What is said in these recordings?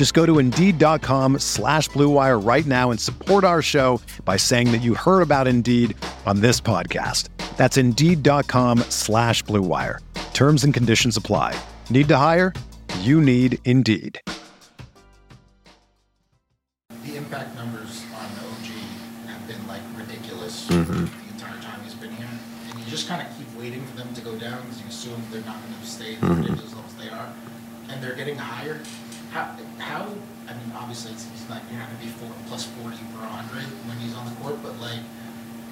Just go to Indeed.com slash BlueWire right now and support our show by saying that you heard about Indeed on this podcast. That's Indeed.com slash BlueWire. Terms and conditions apply. Need to hire? You need Indeed. The impact numbers on OG have been like ridiculous Mm-hmm. the entire time he's been here. And you just kind of keep waiting for them to go down because you assume they're not going to stay as Mm-hmm. ridiculous levels they are. And they're getting higher. How, how I mean, obviously, it's, he's not, you're not going to be four, plus 40 per 100 when he's on the court, but like,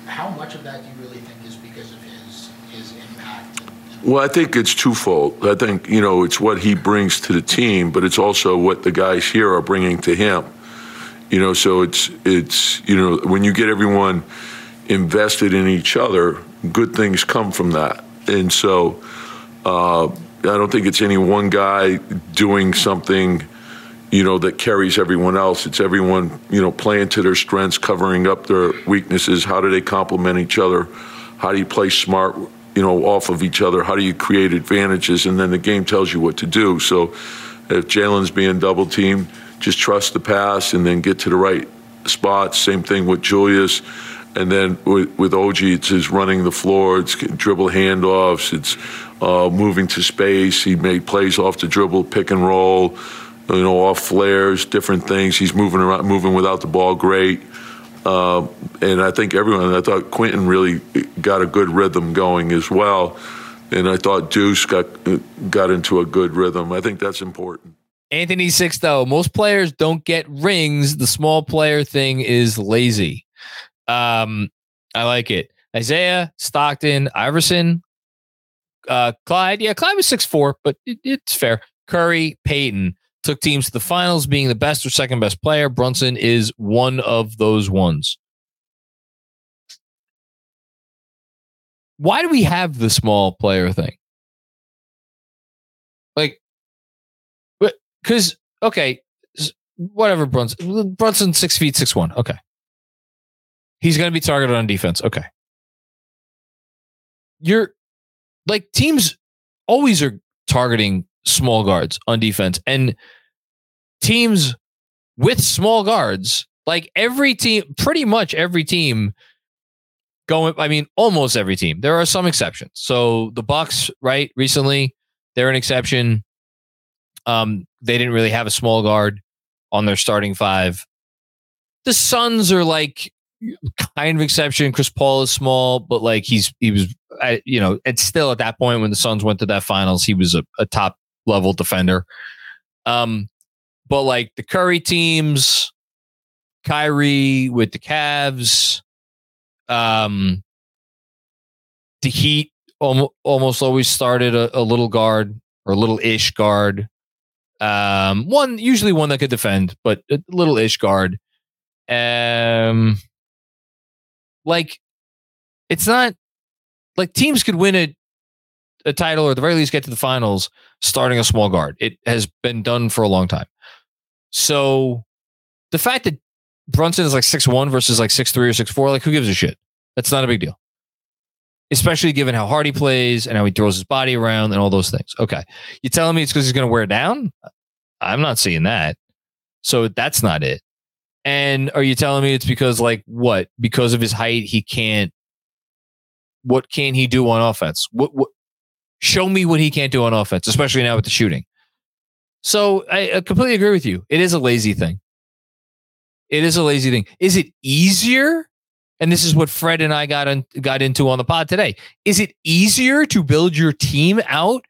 how much of that do you really think is because of his, his impact? And Well, I think it's twofold. I think, you know, it's what he brings to the team, but it's also what the guys here are bringing to him. You know, so it's, it's you know, when you get everyone invested in each other, good things come from that. And so uh, I don't think it's any one guy doing something, you know, that carries everyone else. It's everyone, you know, playing to their strengths, covering up their weaknesses. How do they complement each other? How do you play smart, you know, off of each other? How do you create advantages? And then the game tells you what to do. So if Jalen's being double teamed, just trust the pass and then get to the right spots. Same thing with Julius. And then with, with OG, it's his running the floor, it's dribble handoffs, it's uh, moving to space. He made plays off the dribble, pick and roll, you know, off flares, different things. He's moving around, moving without the ball great. Uh, and I think everyone, I thought Quentin really got a good rhythm going as well. And I thought Deuce got got into a good rhythm. I think that's important. Anthony Six, though, most players don't get rings. The small player thing is lazy. Um, I like it. Isaiah, Stockton, Iverson, uh, Clyde. Yeah, Clyde was six four, but it, it's fair. Curry, Peyton took teams to the finals, being the best or second best player. Brunson is one of those ones. Why do we have the small player thing? Like, because okay, whatever Brunson. Brunson six feet six one. Okay, he's going to be targeted on defense. Okay, you're like teams always are targeting small guards on defense, and teams with small guards, like every team, pretty much every team. Going, I mean, almost every team. There are some exceptions. So the Bucks, right? Recently, they're an exception. Um, they didn't really have a small guard on their starting five. The Suns are like kind of exception. Chris Paul is small, but like he's he was, I, you know, it's still at that point when the Suns went to that finals, he was a, a top level defender. Um, but like the Curry teams, Kyrie with the Cavs, um, the Heat almost, always started a, a little guard or a little ish guard. Um, one usually one that could defend, but a little ish guard. Um, like it's not like teams could win a a title or at the very least get to the finals starting a small guard. It has been done for a long time. So the fact that Brunson is like six one versus like six three or six four, like who gives a shit? That's not a big deal. Especially given how hard he plays and how he throws his body around and all those things. Okay. You telling me it's because he's going to wear down? I'm not seeing that. So that's not it. And are you telling me it's because like what? Because of his height, he can't. What can he do on offense? What? What? Show me what he can't do on offense, especially now with the shooting. So I, I completely agree with you. It is a lazy thing. It is a lazy thing. Is it easier and this is what Fred and I got on, got into on the pod today. Is it easier to build your team out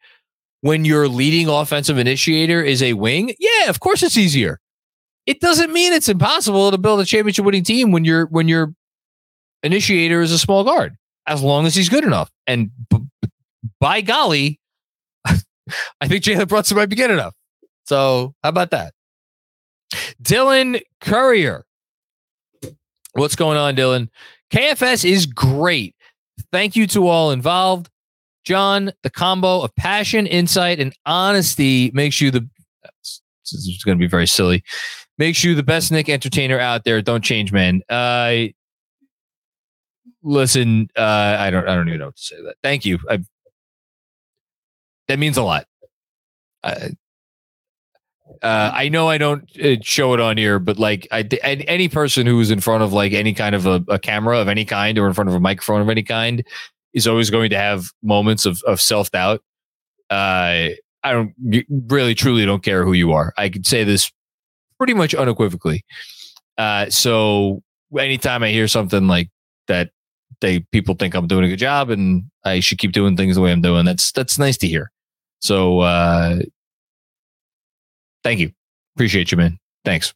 when your leading offensive initiator is a wing? Yeah, of course it's easier. It doesn't mean it's impossible to build a championship winning team when your when your initiator is a small guard, as long as he's good enough. And b- b- by golly, I think Jalen Brunson might be good enough. So how about that? Dylan Courier. What's going on, Dylan? KFS is great. Thank you to all involved. John, the combo of passion, insight, and honesty makes you the. This is going to be very silly. Makes you the best Knick entertainer out there. Don't change, man. Uh, listen, uh, I don't. I don't even know what to say. That. Thank you. I, that means a lot. I, uh, I know I don't uh, show it on here, but like I, any person who's in front of like any kind of a, a, camera of any kind or in front of a microphone of any kind is always going to have moments of, of self doubt. Uh, I don't really truly don't care who you are. I could say this pretty much unequivocally. Uh, so anytime I hear something like that, they people think I'm doing a good job and I should keep doing things the way I'm doing. That's that's nice to hear. So uh, Thank you. Appreciate you, man. Thanks.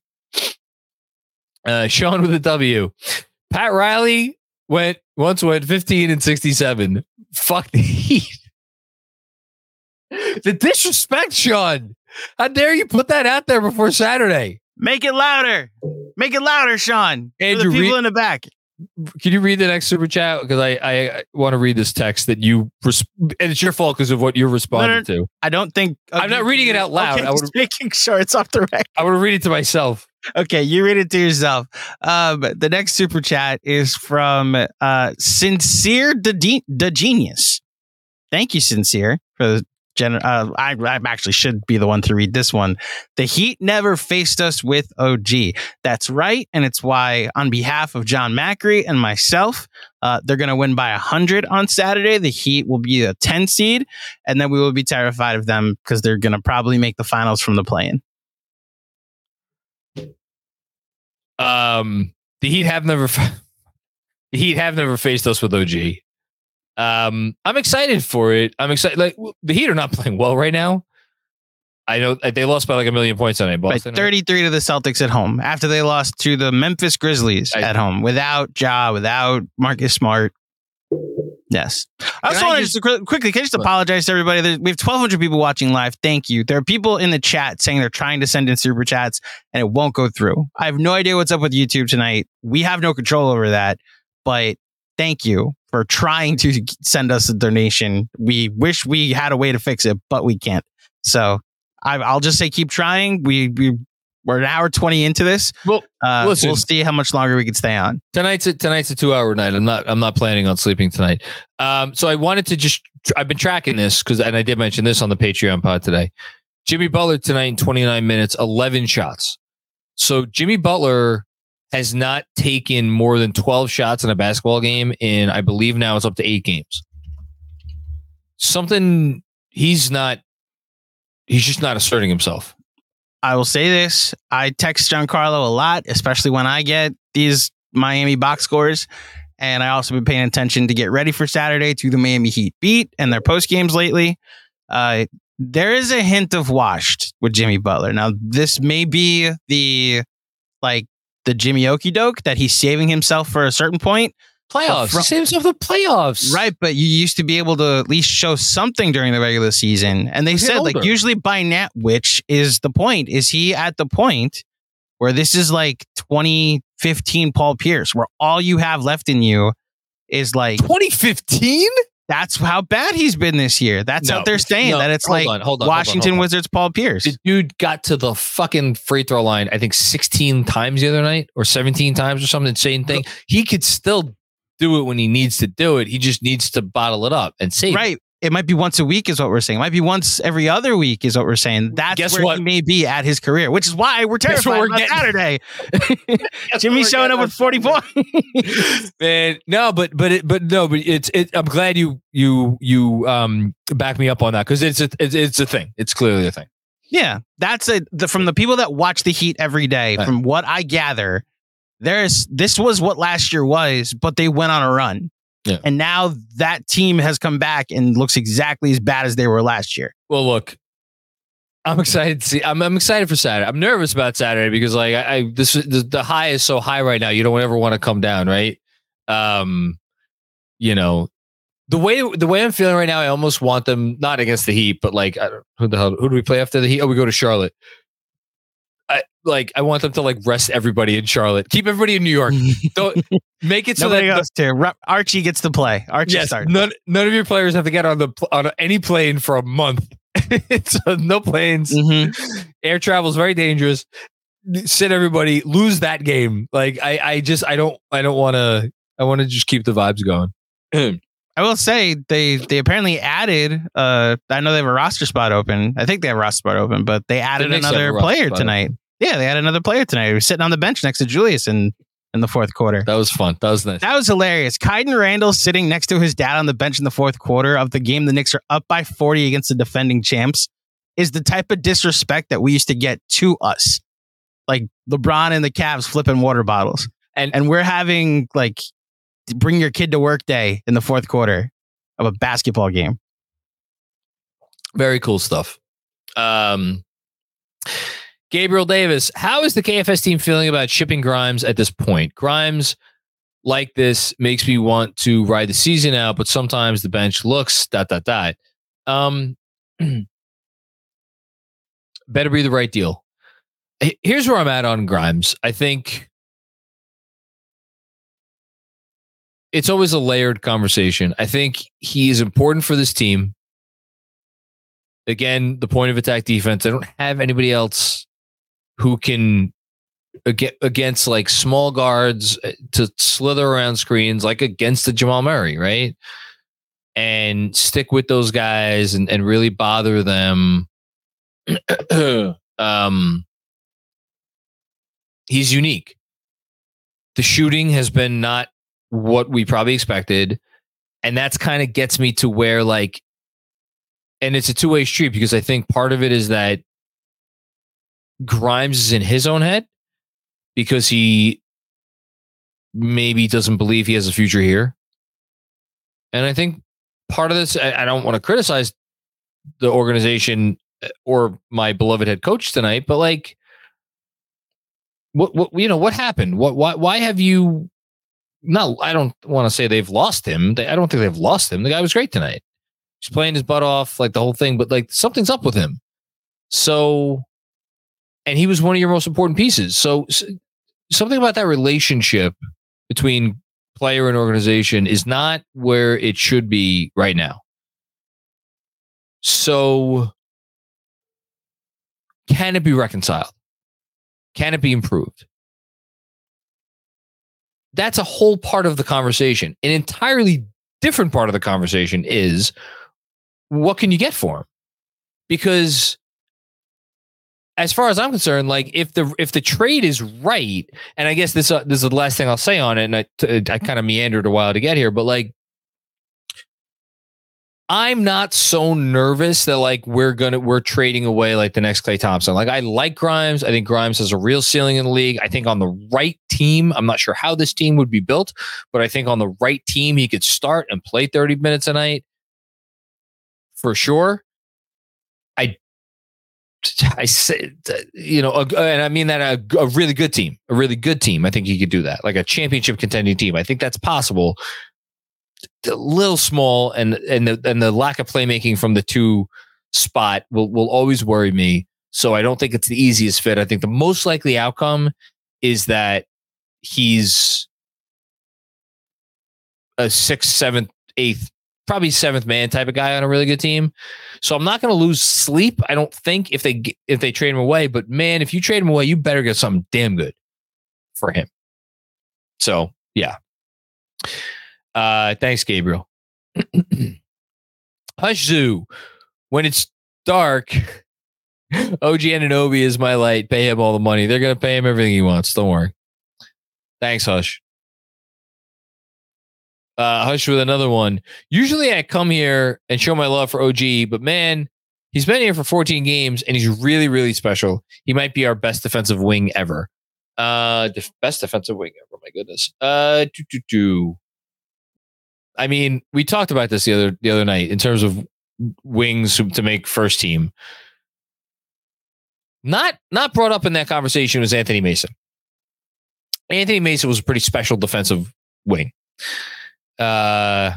Uh, Sean with a W. Pat Riley went once went 15 and 67. Fuck the Heat. The disrespect, Sean. How dare you put that out there before Saturday? Make it louder. Make it louder, Sean. Andrew, the people in the back can you read the next super chat? Because I, I want to read this text that you, res- and it's your fault because of what you're responding no, no, to. I don't think. Okay, I'm not reading it out loud. Okay, I was making sure it's off the record. I would read it to myself. Okay, you read it to yourself. Um, the next super chat is from uh, Sincere the, De- the Genius. Thank you, Sincere, for Gen- uh, I, I actually should be the one to read this one. The Heat never faced us with OG. That's right. And it's why, on behalf of John Macri and myself, uh, they're going to win by 100 on Saturday. The Heat will be a 10 seed. And then we will be terrified of them because they're going to probably make the finals from the play in. Um, the Heat have never. the Heat have never faced us with OG. Um, I'm excited for it. I'm excited. Like the Heat are not playing well right now. I know uh, they lost by like a million points tonight. Boston, by 33 to the Celtics at home after they lost to the Memphis Grizzlies I, at home without Ja, without Marcus Smart. Yes. I also want to just quickly, can I just apologize to everybody? we have 1,200 people watching live. Thank you. There are people in the chat saying they're trying to send in super chats and it won't go through. I have no idea what's up with YouTube tonight. We have no control over that, but thank you for trying to send us a donation. We wish we had a way to fix it, but we can't. So I, will just say keep trying. We we we're an hour twenty into this. Well, uh, listen, we'll see how much longer we can stay on. Tonight's a, tonight's a two hour night. I'm not I'm not planning on sleeping tonight. Um, so I wanted to just I've been tracking this because and I did mention this on the Patreon pod today. Jimmy Butler tonight in 29 minutes, 11 shots. So Jimmy Butler has not taken more than 12 shots in a basketball game in I believe now it's up to 8 games. Something he's not he's just not asserting himself. I will say this, I text Giancarlo a lot, especially when I get these Miami box scores. And I also been paying attention to get ready for Saturday to the Miami Heat beat and their post games lately. Uh, there is a hint of washed with Jimmy Butler. Now, this may be the like the Jimmy Okie doke that he's saving himself for a certain point. Playoffs. From, he saves himself the playoffs. Right, but you used to be able to at least show something during the regular season. And they said, like, usually by now, which is the point, is he at the point where this is like 2015 Paul Pierce, where all you have left in you is like 2015? That's how bad he's been this year. That's no, what they're saying. No, that it's like on, hold on, Washington hold on, Wizards Paul Pierce. The dude got to the fucking free throw line, I think 16 times the other night or 17 times or something, insane thing. He could still do it when he needs to do it. He just needs to bottle it up and save. Right it might be once a week is what we're saying. It might be once every other week is what we're saying. That's Guess where what? he may be at his career, which is why we're terrified we're about getting. Saturday. Jimmy's showing up with 40 points. Man, no, but but it, but no, but it's it, I'm glad you you you um back me up on that because it's a it's, it's a thing. It's clearly a thing. Yeah, that's a the, from the people that watch the Heat every day. Right. From what I gather, there's this was what last year was, but they went on a run. Yeah. And now that team has come back and looks exactly as bad as they were last year. Well, look, I'm excited to see. I'm, I'm excited for Saturday. I'm nervous about Saturday because like I, I this the, the high is so high right now. You don't ever want to come down, right? Um, you know, the way the way I'm feeling right now, I almost want them not against the Heat, but like I don't, who the hell who do we play after the Heat? Oh, we go to Charlotte. I like I want them to like rest everybody in Charlotte. Keep everybody in New York. Don't make it so Nobody that goes to Archie gets to play. Archie yes, starts. none none of your players have to get on the on any plane for a month. so no planes. Mhm. Air travel is very dangerous. Sit everybody, lose that game. Like I, I just I don't I don't want to. I want to just keep the vibes going. I will say they they apparently added. Uh, I know they have a roster spot open. I think they have a roster spot open, but they added Knicks another player spot tonight. Yeah, they had another player tonight. He was sitting on the bench next to Julius in in the fourth quarter. That was fun. That was nice. That was hilarious. Kyden Randle sitting next to his dad on the bench in the fourth quarter of the game. The Knicks are up by 40 against the defending champs. Is the type of disrespect that we used to get to us. Like LeBron and the Cavs flipping water bottles. And- and we're having like bring your kid to work day in the fourth quarter of a basketball game. Very cool stuff. Um, Gabriel Davis, how is the KFS team feeling about shipping Grimes at this point? Grimes, like this, makes me want to ride the season out, but sometimes the bench looks dot dot dot. Um, better be the right deal. Here's where I'm at on Grimes. I think it's always a layered conversation. I think he is important for this team again, the point of attack defense. I don't have anybody else who can ag- against like small guards uh, to slither around screens like against the Jamal Murray, right? And stick with those guys and, and really bother them. um, he's unique. The shooting has been not what we probably expected. And that's kind of gets me to where like and it's a two way street because I think part of it is that Grimes is in his own head because he maybe doesn't believe he has a future here. And I think part of this, I, I don't want to criticize the organization uh, or my beloved head coach tonight, but like, what, what, you know, what happened? What, why, why have you not, I don't want to say they've lost him. They, I don't think they've lost him. The guy was great tonight he's playing his butt off, like the whole thing, but like something's up with him. So, and he was one of your most important pieces. So, s- something about that relationship between player and organization is not where it should be right now. So, can it be reconciled? Can it be improved? That's a whole part of the conversation. An entirely different part of the conversation is what can you get for him? Because as far as I'm concerned, like if the if the trade is right, and I guess this uh, this is the last thing I'll say on it, and I I kind of meandered a while to get here, but like I'm not so nervous that like we're gonna we're trading away like the next Klay Thompson. Like I like Grimes. I think Grimes has a real ceiling in the league. I think on the right team, I'm not sure how this team would be built, but I think on the right team he could start and play 30 minutes a night for sure. I say you know, and I mean that a, a really good team, a really good team. I think he could do that, like a championship contending team. I think that's possible a little small and and the and the lack of playmaking from the two spot will will always worry me. So I don't think it's the easiest fit. I think the most likely outcome is that he's a sixth, seventh, eighth, probably seventh man type of guy on a really good team. So I'm not going to lose sleep. I don't think if they if they trade him away. But man, if you trade him away, you better get something damn good for him. So yeah. Uh, thanks, Gabriel. Hush Zoo. When it's dark, OG Anunoby is my light. Pay him all the money. They're gonna pay him everything he wants. Don't worry. Thanks, Hush. Uh, Hush with another one. Usually I come here and show my love for OG, but man, he's been here for 14 games and he's really, really special. He might be our best defensive wing ever. Uh, def- best defensive wing ever. My goodness. Uh, do, do, do. I mean, we talked about this the other the other night in terms of wings to make first team. Not not brought up in that conversation was Anthony Mason. Anthony Mason was a pretty special defensive wing. Uh,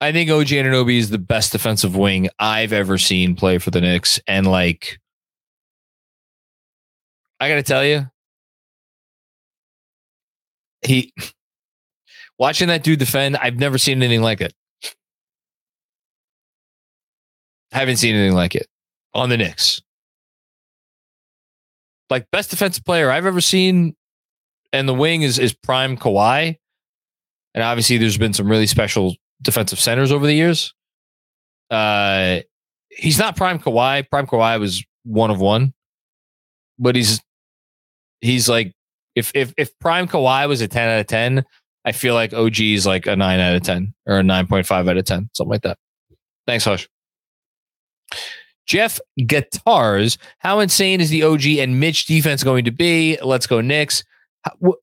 I think OG Anunoby is the best defensive wing I've ever seen play for the Knicks, and like, I got to tell you, he watching that dude defend. I've never seen anything like it. haven't seen anything like it on the Knicks. Like best defensive player I've ever seen, and the wing is is prime Kawhi. And obviously, there's been some really special defensive centers over the years. Uh, he's not prime Kawhi. Prime Kawhi was one of one, but he's he's like if if if prime Kawhi was a ten out of ten, I feel like OG is like a nine out of ten or a nine point five out of ten, something like that. Thanks, Hush. Jeff Guitars, how insane is the OG and Mitch defense going to be? Let's go Knicks.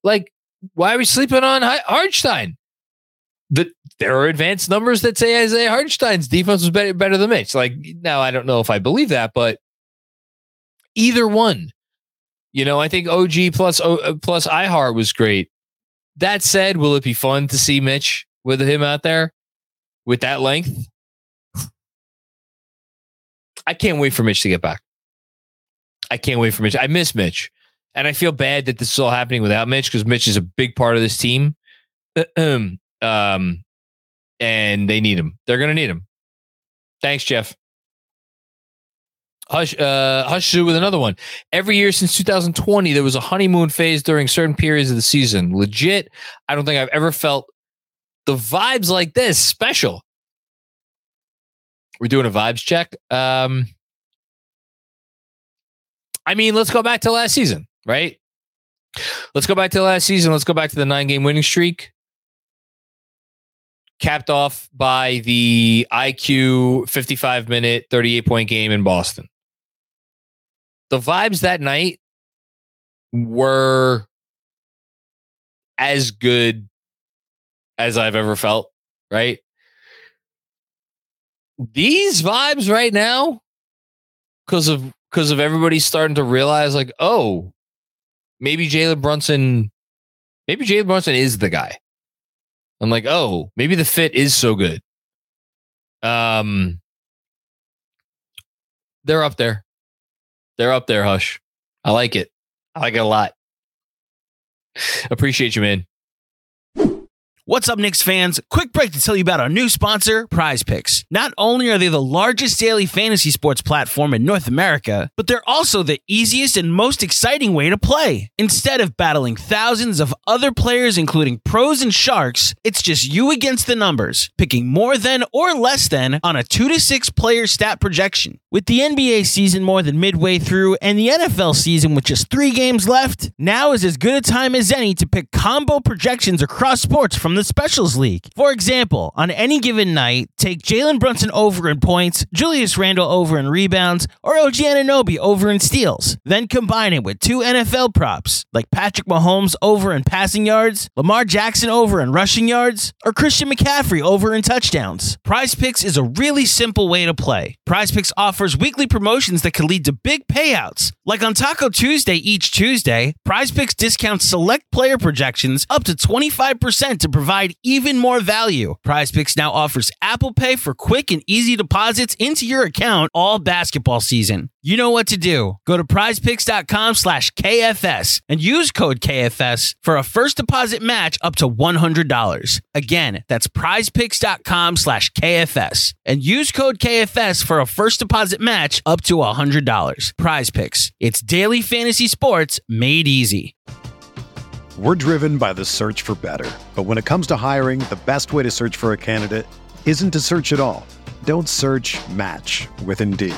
Like, why are we sleeping on Hartenstein? The, there are advanced numbers that say Isaiah Hartenstein's defense was better, better than Mitch. Like, now I don't know if I believe that, but either one. You know, I think OG plus o, plus iHeart was great. That said, will it be fun to see Mitch with him out there with that length? I can't wait for Mitch to get back. I can't wait for Mitch. I miss Mitch. And I feel bad that this is all happening without Mitch because Mitch is a big part of this team. um, and they need him. They're going to need him. Thanks, Jeff. Hush, uh, Hush with another one. Every year since 2020, there was a honeymoon phase during certain periods of the season. Legit, I don't think I've ever felt the vibes like this special. We're doing a vibes check. Um, I mean, let's go back to last season, right? Let's go back to last season. Let's go back to the nine game winning streak, capped off by the IQ 55 minute, 38 point game in Boston. The vibes that night were as good as I've ever felt, right? these vibes right now, because of because of everybody starting to realize, like, oh, maybe Jalen Brunson, maybe Jalen Brunson is the guy. I'm like, oh, maybe the fit is so good. Um, they're up there. They're up there, Hush. I like it. I like it a lot. Appreciate you, man. What's up, Knicks fans? Quick break to tell you about our new sponsor, Prize Picks. Not only are they the largest daily fantasy sports platform in North America, but they're also the easiest and most exciting way to play. Instead of battling thousands of other players, including pros and sharks, it's just you against the numbers, picking more than or less than on a two to six player stat projection. With the NBA season more than midway through and the NFL season with just three games left, now is as good a time as any to pick combo projections across sports from the Specials League. For example, on any given night, take Jalen Brunson over in points, Julius Randle over in rebounds, or OG Anunoby over in steals. Then combine it with two NFL props, like Patrick Mahomes over in passing yards, Lamar Jackson over in rushing yards, or Christian McCaffrey over in touchdowns. Prize Picks is a really simple way to play. Prize Picks offers weekly promotions that can lead to big payouts. Like on Taco Tuesday each Tuesday, Prize Picks discounts select player projections up to 25% to provide even more value. PrizePicks now offers Apple Pay for quick and easy deposits into your account all basketball season. You know what to do. Go to prizepicks.com slash KFS and use code KFS for a first deposit match up to $100. Again, that's prizepicks.com slash KFS and use code KFS for a first deposit match up to $100. Prize Picks. It's daily fantasy sports made easy. We're driven by the search for better. But when it comes to hiring, the best way to search for a candidate isn't to search at all. Don't search match with Indeed.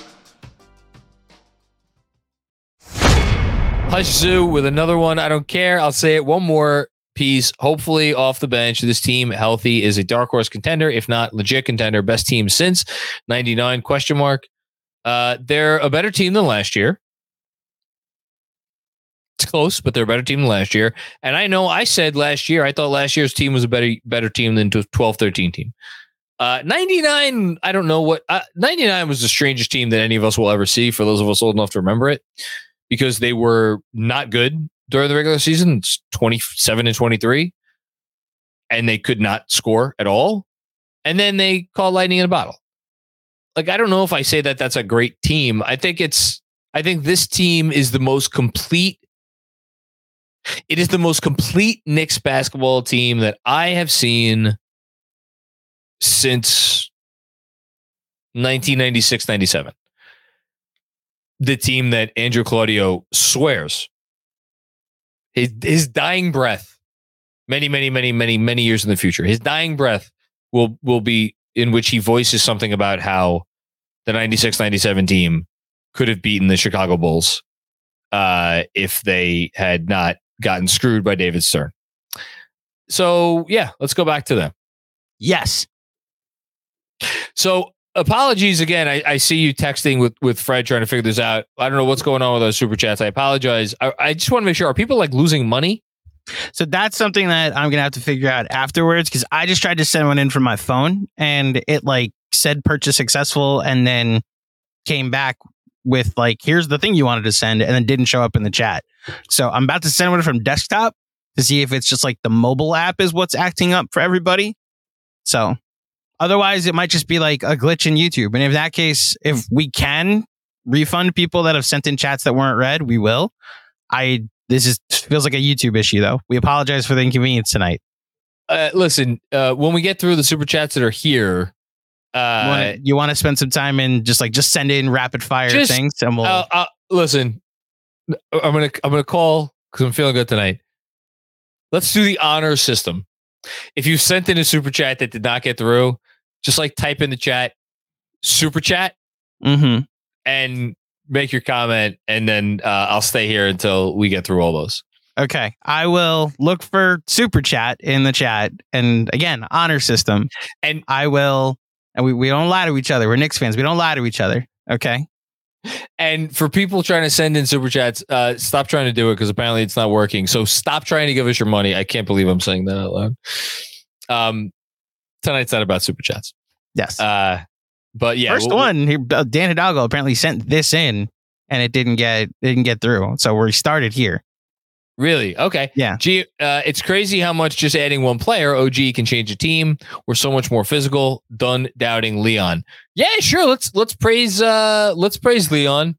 Hush Zoo with another one. I don't care. I'll say it one more piece. Hopefully, off the bench, this team healthy is a dark horse contender, if not legit contender, best team since '99? Question mark. Uh, they're a better team than last year. It's close, but they're a better team than last year. And I know I said last year, I thought last year's team was a better better team than 12 13 team. Uh, 99, I don't know what uh, 99 was the strangest team that any of us will ever see for those of us old enough to remember it because they were not good during the regular season. It's 27 and 23. And they could not score at all. And then they called lightning in a bottle. Like, I don't know if I say that that's a great team. I think it's, I think this team is the most complete. It is the most complete Knicks basketball team that I have seen since 1996 97 the team that Andrew Claudio swears his, his dying breath, many, many, many, many, many years in the future, his dying breath will will be in which he voices something about how the 96 97 team could have beaten the Chicago Bulls uh, if they had not gotten screwed by David Stern. So, yeah, let's go back to them. Yes. So apologies again. I, I, see you texting with with Fred trying to figure this out. I don't know what's going on with those super chats. I apologize. I, I just want to make sure: are people like losing money? So that's something that I'm gonna have to figure out afterwards because I just tried to send one in from my phone and it like said purchase successful and then came back with like here's the thing you wanted to send and then didn't show up in the chat. So I'm about to send one from desktop to see if it's just like the mobile app is what's acting up for everybody. So Otherwise, it might just be like a glitch in YouTube. And in that case, if we can refund people that have sent in chats that weren't read, we will. I this is feels like a YouTube issue though. We apologize for the inconvenience tonight. Uh, listen, uh, when we get through the super chats that are here, uh, you want to spend some time and just like just send in rapid fire just, things, and we'll uh, uh, listen. I'm gonna I'm gonna call because I'm feeling good tonight. Let's do the honor system. If you sent in a super chat that did not get through, just like type in the chat, super chat, mm-hmm. and make your comment, and then uh, I'll stay here until we get through all those. Okay, I will look for super chat in the chat, and again, honor system, and I will. And we, we don't lie to each other. We're Knicks fans. We don't lie to each other. Okay. And for people trying to send in super chats, uh, stop trying to do it because apparently it's not working. So stop trying to give us your money. I can't believe I'm saying that out loud. Um, tonight's not about super chats. Yes. Uh, but yeah, 1st one, he, uh, Dan Hidalgo apparently sent this in, and it didn't get didn't get through. So we started here. Really? Okay. Yeah. Gee, uh, it's crazy how much just adding one player, OG, can change a team. We're so much more physical. Done doubting Leon. Yeah, sure. Let's let's praise uh let's praise Leon.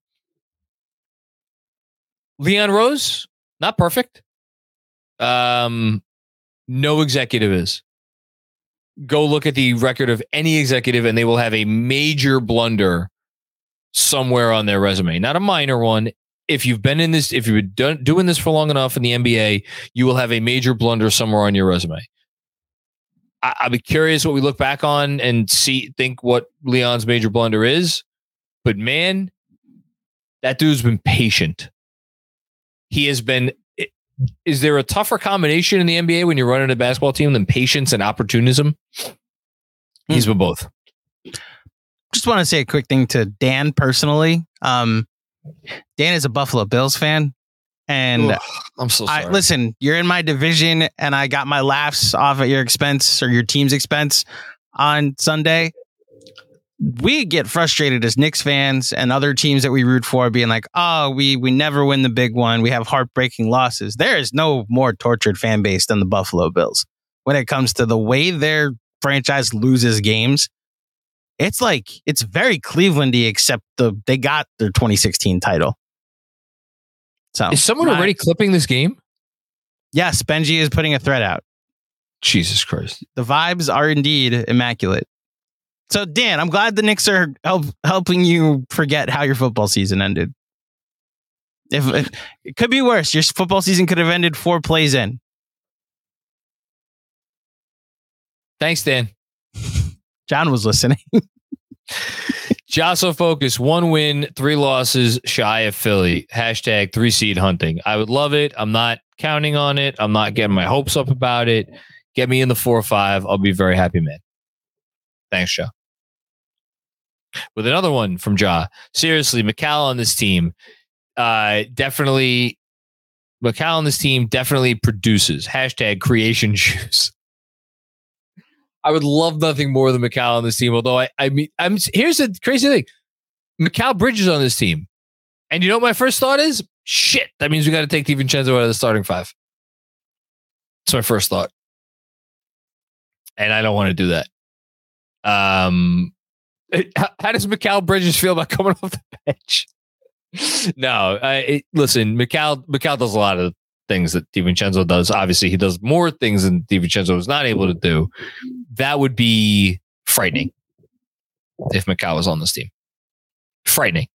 Leon Rose, not perfect. Um, no executive is go look at the record of any executive and they will have a major blunder somewhere on their resume, not a minor one. If you've been in this, if you've been doing this for long enough in the NBA, you will have a major blunder somewhere on your resume. I, I'll be curious what we look back on and see, think what Leon's major blunder is. But man, that dude's been patient. He has been is there a tougher combination in the NBA when you're running a basketball team than patience and opportunism? He's been both. Just want to say a quick thing to Dan personally. Um, Dan is a Buffalo Bills fan. And I'm so sorry. I, listen, you're in my division, and I got my laughs off at your expense or your team's expense on Sunday. We get frustrated as Knicks fans and other teams that we root for being like, oh, we we never win the big one. We have heartbreaking losses. There is no more tortured fan base than the Buffalo Bills when it comes to the way their franchise loses games. It's like it's very Clevelandy, except the they got their 2016 title. So is someone already clipping this game? Yes, Benji is putting a thread out. Jesus Christ. The vibes are indeed immaculate. So, Dan, I'm glad the Knicks are help, helping you forget how your football season ended. If, if, it could be worse, your football season could have ended four plays in. Thanks, Dan. John was listening. Josso Focus, one win, three losses, shy of Philly. Hashtag three seed hunting. I would love it. I'm not counting on it. I'm not getting my hopes up about it. Get me in the four or five. I'll be very happy, man. Thanks, Joe. With another one from Ja. Seriously, Mikal on this team, uh, definitely. Mikal on this team definitely produces. Hashtag creation juice. I would love nothing more than Mikal on this team. Although I, I mean, I'm here's the crazy thing: Mikal Bridges on this team, and you know what my first thought is? Shit, that means we got to take DiVincenzo out of the starting five. That's my first thought, and I don't want to do that. Um, how, does Mikal Bridges feel about coming off the bench? no, I, it, listen, Mikal Mikal does a lot of things that DiVincenzo does. Obviously, he does more things than DiVincenzo was not able to do. That would be frightening if Mikal was on this team. Frightening.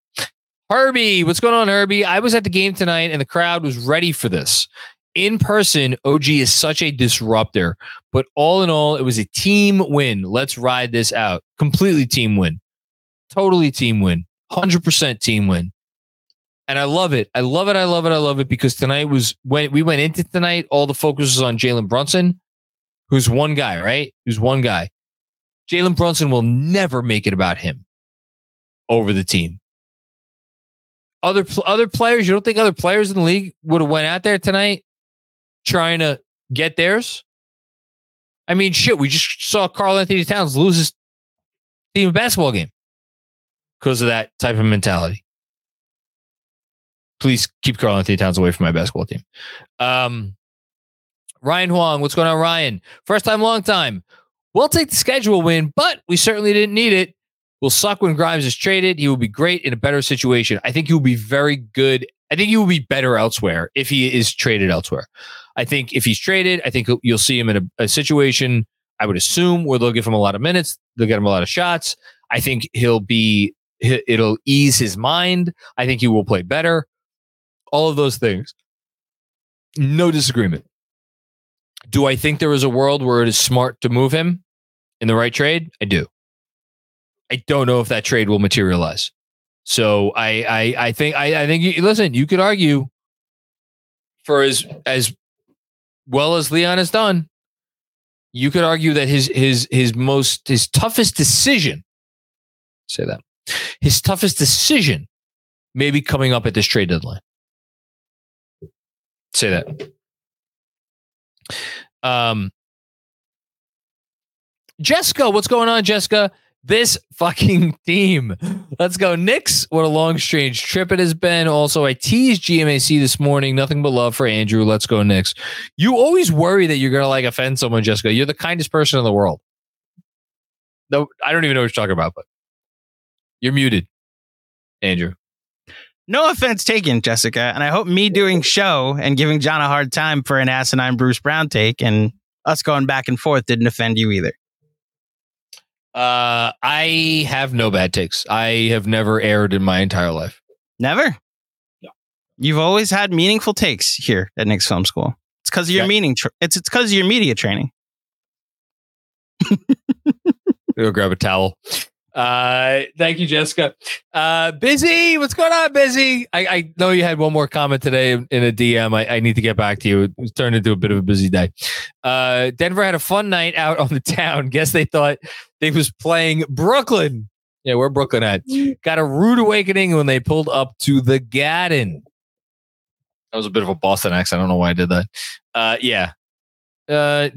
Herbie, what's going on, Herbie? I was at the game tonight and the crowd was ready for this. In person, OG is such a disruptor, but all in all, it was a team win. Let's ride this out. Completely team win. Totally team win. 100% team win and I love it. I love it. I love it. I love it because tonight was when we went into tonight. All the focus was on Jalen Brunson, who's one guy, right? Who's one guy. Jalen Brunson will never make it about him over the team. Other other players, you don't think other players in the league would have went out there tonight trying to get theirs? I mean, shit, we just saw Karl-Anthony Towns lose his team basketball game because of that type of mentality please keep Karl-Anthony Towns away from my basketball team. Um, Ryan Huang, what's going on, Ryan? First time, long time. We'll take the schedule win, but we certainly didn't need it. We'll suck when Grimes is traded. He will be great in a better situation. I think he will be very good. I think he will be better elsewhere if he is traded elsewhere. I think if he's traded, I think you'll see him in a, a situation, I would assume, where they'll give him a lot of minutes, they'll get him a lot of shots. I think he'll be, it'll ease his mind. I think he will play better all of those things. No disagreement. Do I think there is a world where it is smart to move him in the right trade? I do. I don't know if that trade will materialize. So I I, I think I, I think listen, you could argue for as as well as Leon has done, you could argue that his his his most his toughest decision say that his toughest decision may be coming up at this trade deadline say that. Um, Jessica, what's going on, Jessica? This fucking team. Let's go, Knicks. What a long, strange trip it has been. Also, I teased GMAC this morning. Nothing but love for Andrew. Let's go, Knicks. You always worry that you're gonna like offend someone, Jessica. You're the kindest person in the world. No, I don't even know what you're talking about, but you're muted, Andrew. No offense taken, Jessica. And I hope me doing show and giving John a hard time for an asinine Bruce Brown take and us going back and forth didn't offend you either. Uh, I have no bad takes. I have never aired in my entire life. Never. No. You've always had meaningful takes here at Knicks Film School. It's because of your yeah. meaning. Tra- it's it's because of your media training. Go grab a towel. Uh, thank you, Jessica. Uh, busy, what's going on, busy? I, I know you had one more comment today in a DM. I, I need to get back to you. It was turned into a bit of a busy day. Uh, Denver had a fun night out on the town. Guess they thought they was playing Brooklyn. Yeah, where Brooklyn at? Got a rude awakening when they pulled up to the Garden. That was a bit of a Boston accent. I don't know why I did that. Uh, yeah. Uh,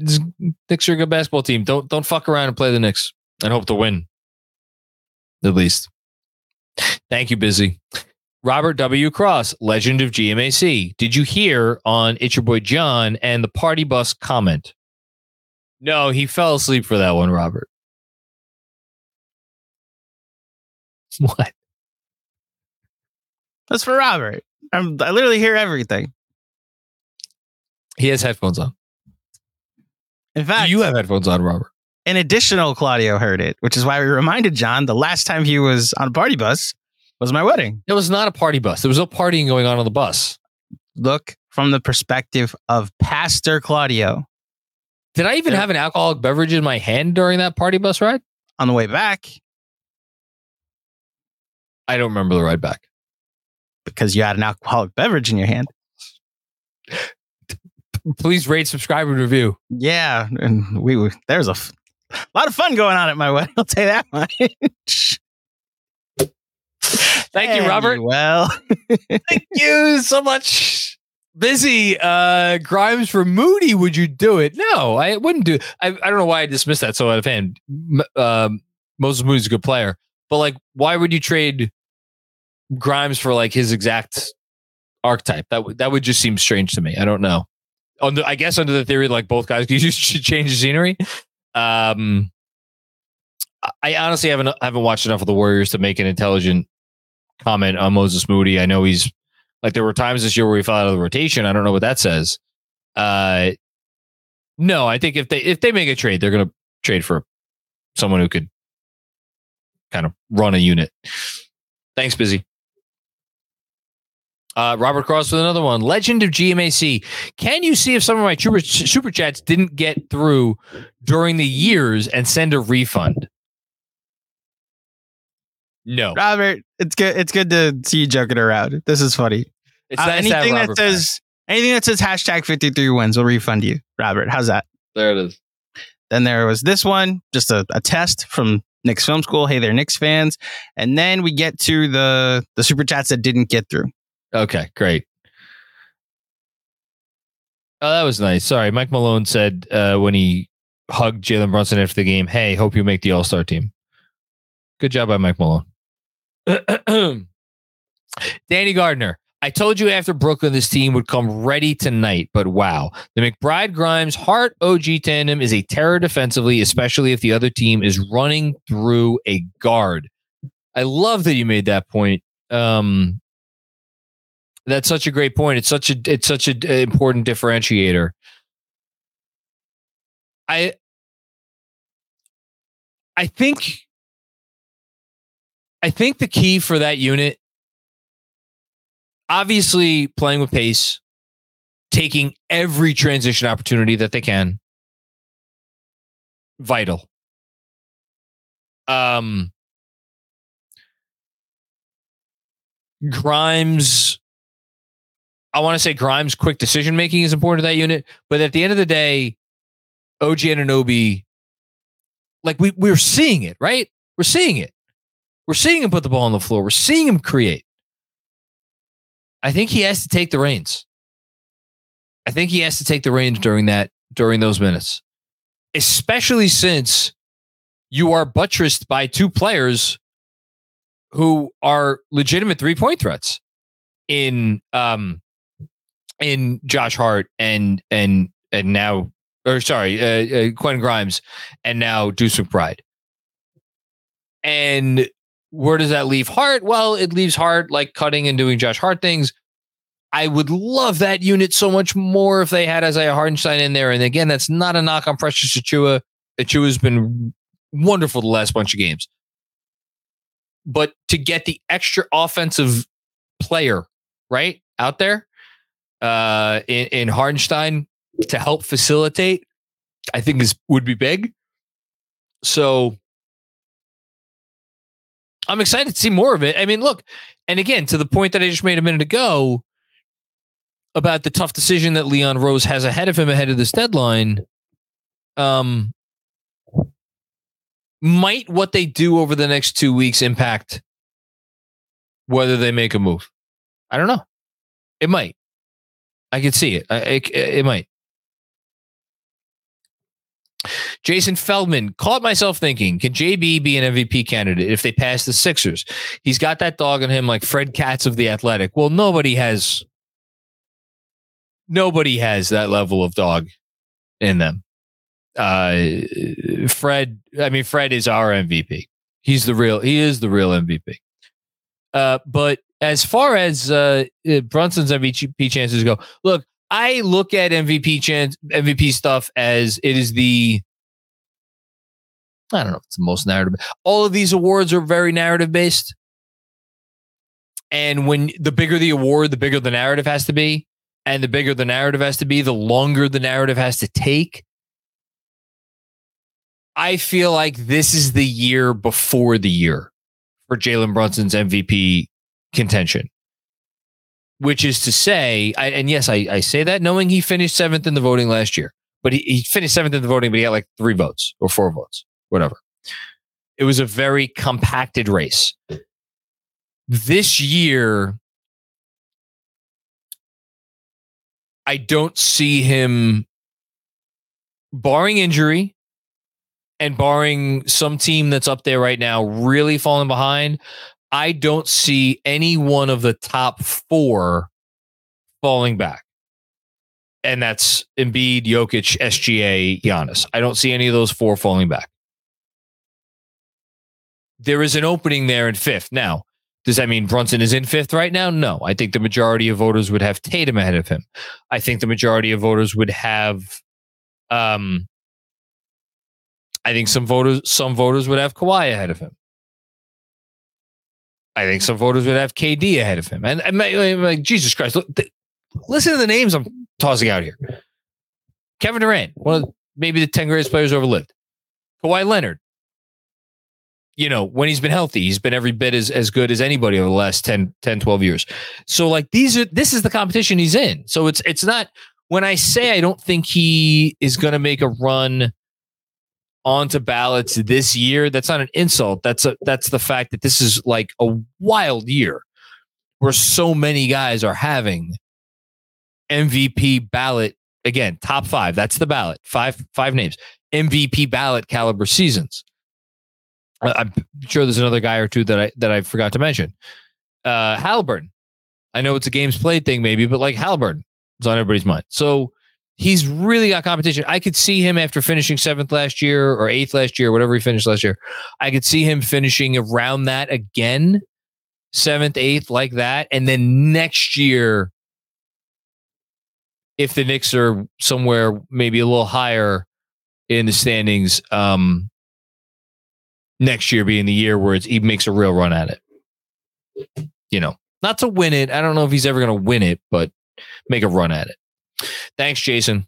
Knicks are a good basketball team. Don't don't fuck around and play the Knicks and hope to win. At least. Thank you, Busy. Robert W. Cross, legend of GMAC. Did you hear on It's Your Boy John and the party bus comment? No, he fell asleep for that one, Robert. What? That's for Robert. I'm, I literally hear everything. He has headphones on. In fact, Do you have headphones on, Robert? An additional Claudio heard it, which is why we reminded Jon the last time he was on a party bus was my wedding. It was not a party bus. There was no partying going on on the bus. Look from the perspective of Pastor Claudio Did I even Yeah. have an alcoholic beverage in my hand during that party bus ride? on the way back I don't remember the ride back. because you had an alcoholic beverage in your hand. Please rate, subscribe, and review. Yeah, and we were there's a f- lot of fun going on at my wedding. I'll tell you that much. Thank you, Robert. Well, Thank you so much. Busy uh Grimes for Moody, would you do it? No, I wouldn't do I, I don't know why I dismissed that so out of hand. Um, Moses Moody's a good player, but like, why would you trade Grimes for like his exact archetype? That would that would just seem strange to me. I don't know. Under, I guess under the theory like both guys just change the scenery. Um, I- honestly haven't haven't watched enough of the Warriors to make an intelligent comment on Moses Moody. I know he's like there were times this year where he fell out of the rotation. I don't know what that says. Uh, no, I think if they if they make a trade, they're going to trade for someone who could kind of run a unit. Thanks, busy. Uh, Robert Cross with another one. Legend of GMAC. Can you see if some of my super, super chats didn't get through during the years and send a refund? No. Robert, it's good. It's good to see you joking around. This is funny. It's Uh, nice anything that Robert back. says anything that says hashtag fifty three wins will refund you. Robert, how's that? There it is. Then there was this one, just a, a test from Knicks Film School. Hey there, Knicks fans. And then we get to the the super chats that didn't get through. Okay, great. Oh, that was nice. Sorry, Mike Malone said uh, when he hugged Jalen Brunson after the game, "Hey, hope you make the All Star team." Good job by Mike Malone. Danny Gardner. I told you after Brooklyn this team would come ready tonight, but wow. The McBride Grimes Hart OG tandem is a terror defensively, especially if the other team is running through a guard. I love that you made that point. Um, that's such a great point. It's such a it's such an important differentiator. I I think I think the key for that unit obviously playing with pace, taking every transition opportunity that they can. Vital. Um Grimes I want to say Grimes' quick decision making is important to that unit, but at the end of the day, OG Anunoby, like we we're seeing it, right? We're seeing it. We're seeing him put the ball on the floor. We're seeing him create. I think he has to take the reins. I think he has to take the reins during that during those minutes, especially since you are buttressed by two players who are legitimate three point threats in um in Josh Hart and and and now or sorry uh, uh, Quentin Grimes and now Deuce McBride. And where does that leave Hart? Well, it leaves Hart like cutting and doing Josh Hart things. I would love that unit so much more if they had Isaiah Hartenstein in there. And again, that's not a knock on Precious Achiuwa. Achiuwa's been wonderful the last bunch of games. But to get the extra offensive player right out there uh, in, in Hartenstein to help facilitate, I think is would be big. So I'm excited to see more of it. I mean, look, and again, to the point that I just made a minute ago about the tough decision that Leon Rose has ahead of him ahead of this deadline. Um, might what they do over the next two weeks impact whether they make a move? I don't know. It might. I could see it. I, it. It might. Jason Feldman caught myself thinking, can JB be an MVP candidate if they pass the Sixers? He's got that dog in him like Fred Katz of the Athletic. Well, nobody has nobody has that level of dog in them. Uh Fred, I mean Fred is our MVP. He's the real he is the real MVP. Uh but as far as uh Brunson's MVP chances go, look, I look at MVP chance MVP stuff as it is the I don't know it's the most narrative. All of these awards are very narrative based. And when the bigger the award, the bigger the narrative has to be. And the bigger the narrative has to be, the longer the narrative has to take. I feel like this is the year before the year for Jalen Brunson's MVP contention which is to say, I, and yes, I, I, say that knowing he finished seventh in the voting last year, but he, he finished seventh in the voting, but he had like three votes or four votes, whatever. It was a very compacted race. This year, I don't see him, barring injury and barring some team that's up there right now really falling behind. I don't see any one of the top four falling back. And that's Embiid, Jokic, SGA, Giannis. I don't see any of those four falling back. There is an opening there in fifth. Now, does that mean Brunson is in fifth right now? No. I think the majority of voters would have Tatum ahead of him. I think the majority of voters would have um I think some voters some voters would have Kawhi ahead of him. I think some voters would have KD ahead of him. And, and like, Jesus Christ, look, th- listen to the names I'm tossing out here. Kevin Durant, one of maybe the 10 greatest players ever lived. Kawhi Leonard, you know, when he's been healthy, he's been every bit as, as good as anybody over the last 10, 10, 12 years. So like these are, this is the competition he's in. So it's, it's not, when I say I don't think he is going to make a run onto ballots this year, that's not an insult. That's a that's the fact that this is like a wild year where so many guys are having MVP ballot again, top five. That's the ballot. Five five names. MVP ballot caliber seasons. I'm sure there's another guy or two that I that I forgot to mention. Uh Halliburton. I know it's a games played thing, maybe, but like Halliburton is on everybody's mind. So he's really got competition. I could see him after finishing seventh last year or eighth last year, whatever he finished last year. I could see him finishing around that again, seventh, eighth, like that. And then next year, if the Knicks are somewhere maybe a little higher in the standings, um, next year being the year where he makes a real run at it. You know, not to win it. I don't know if he's ever going to win it, but make a run at it. Thanks, Jason.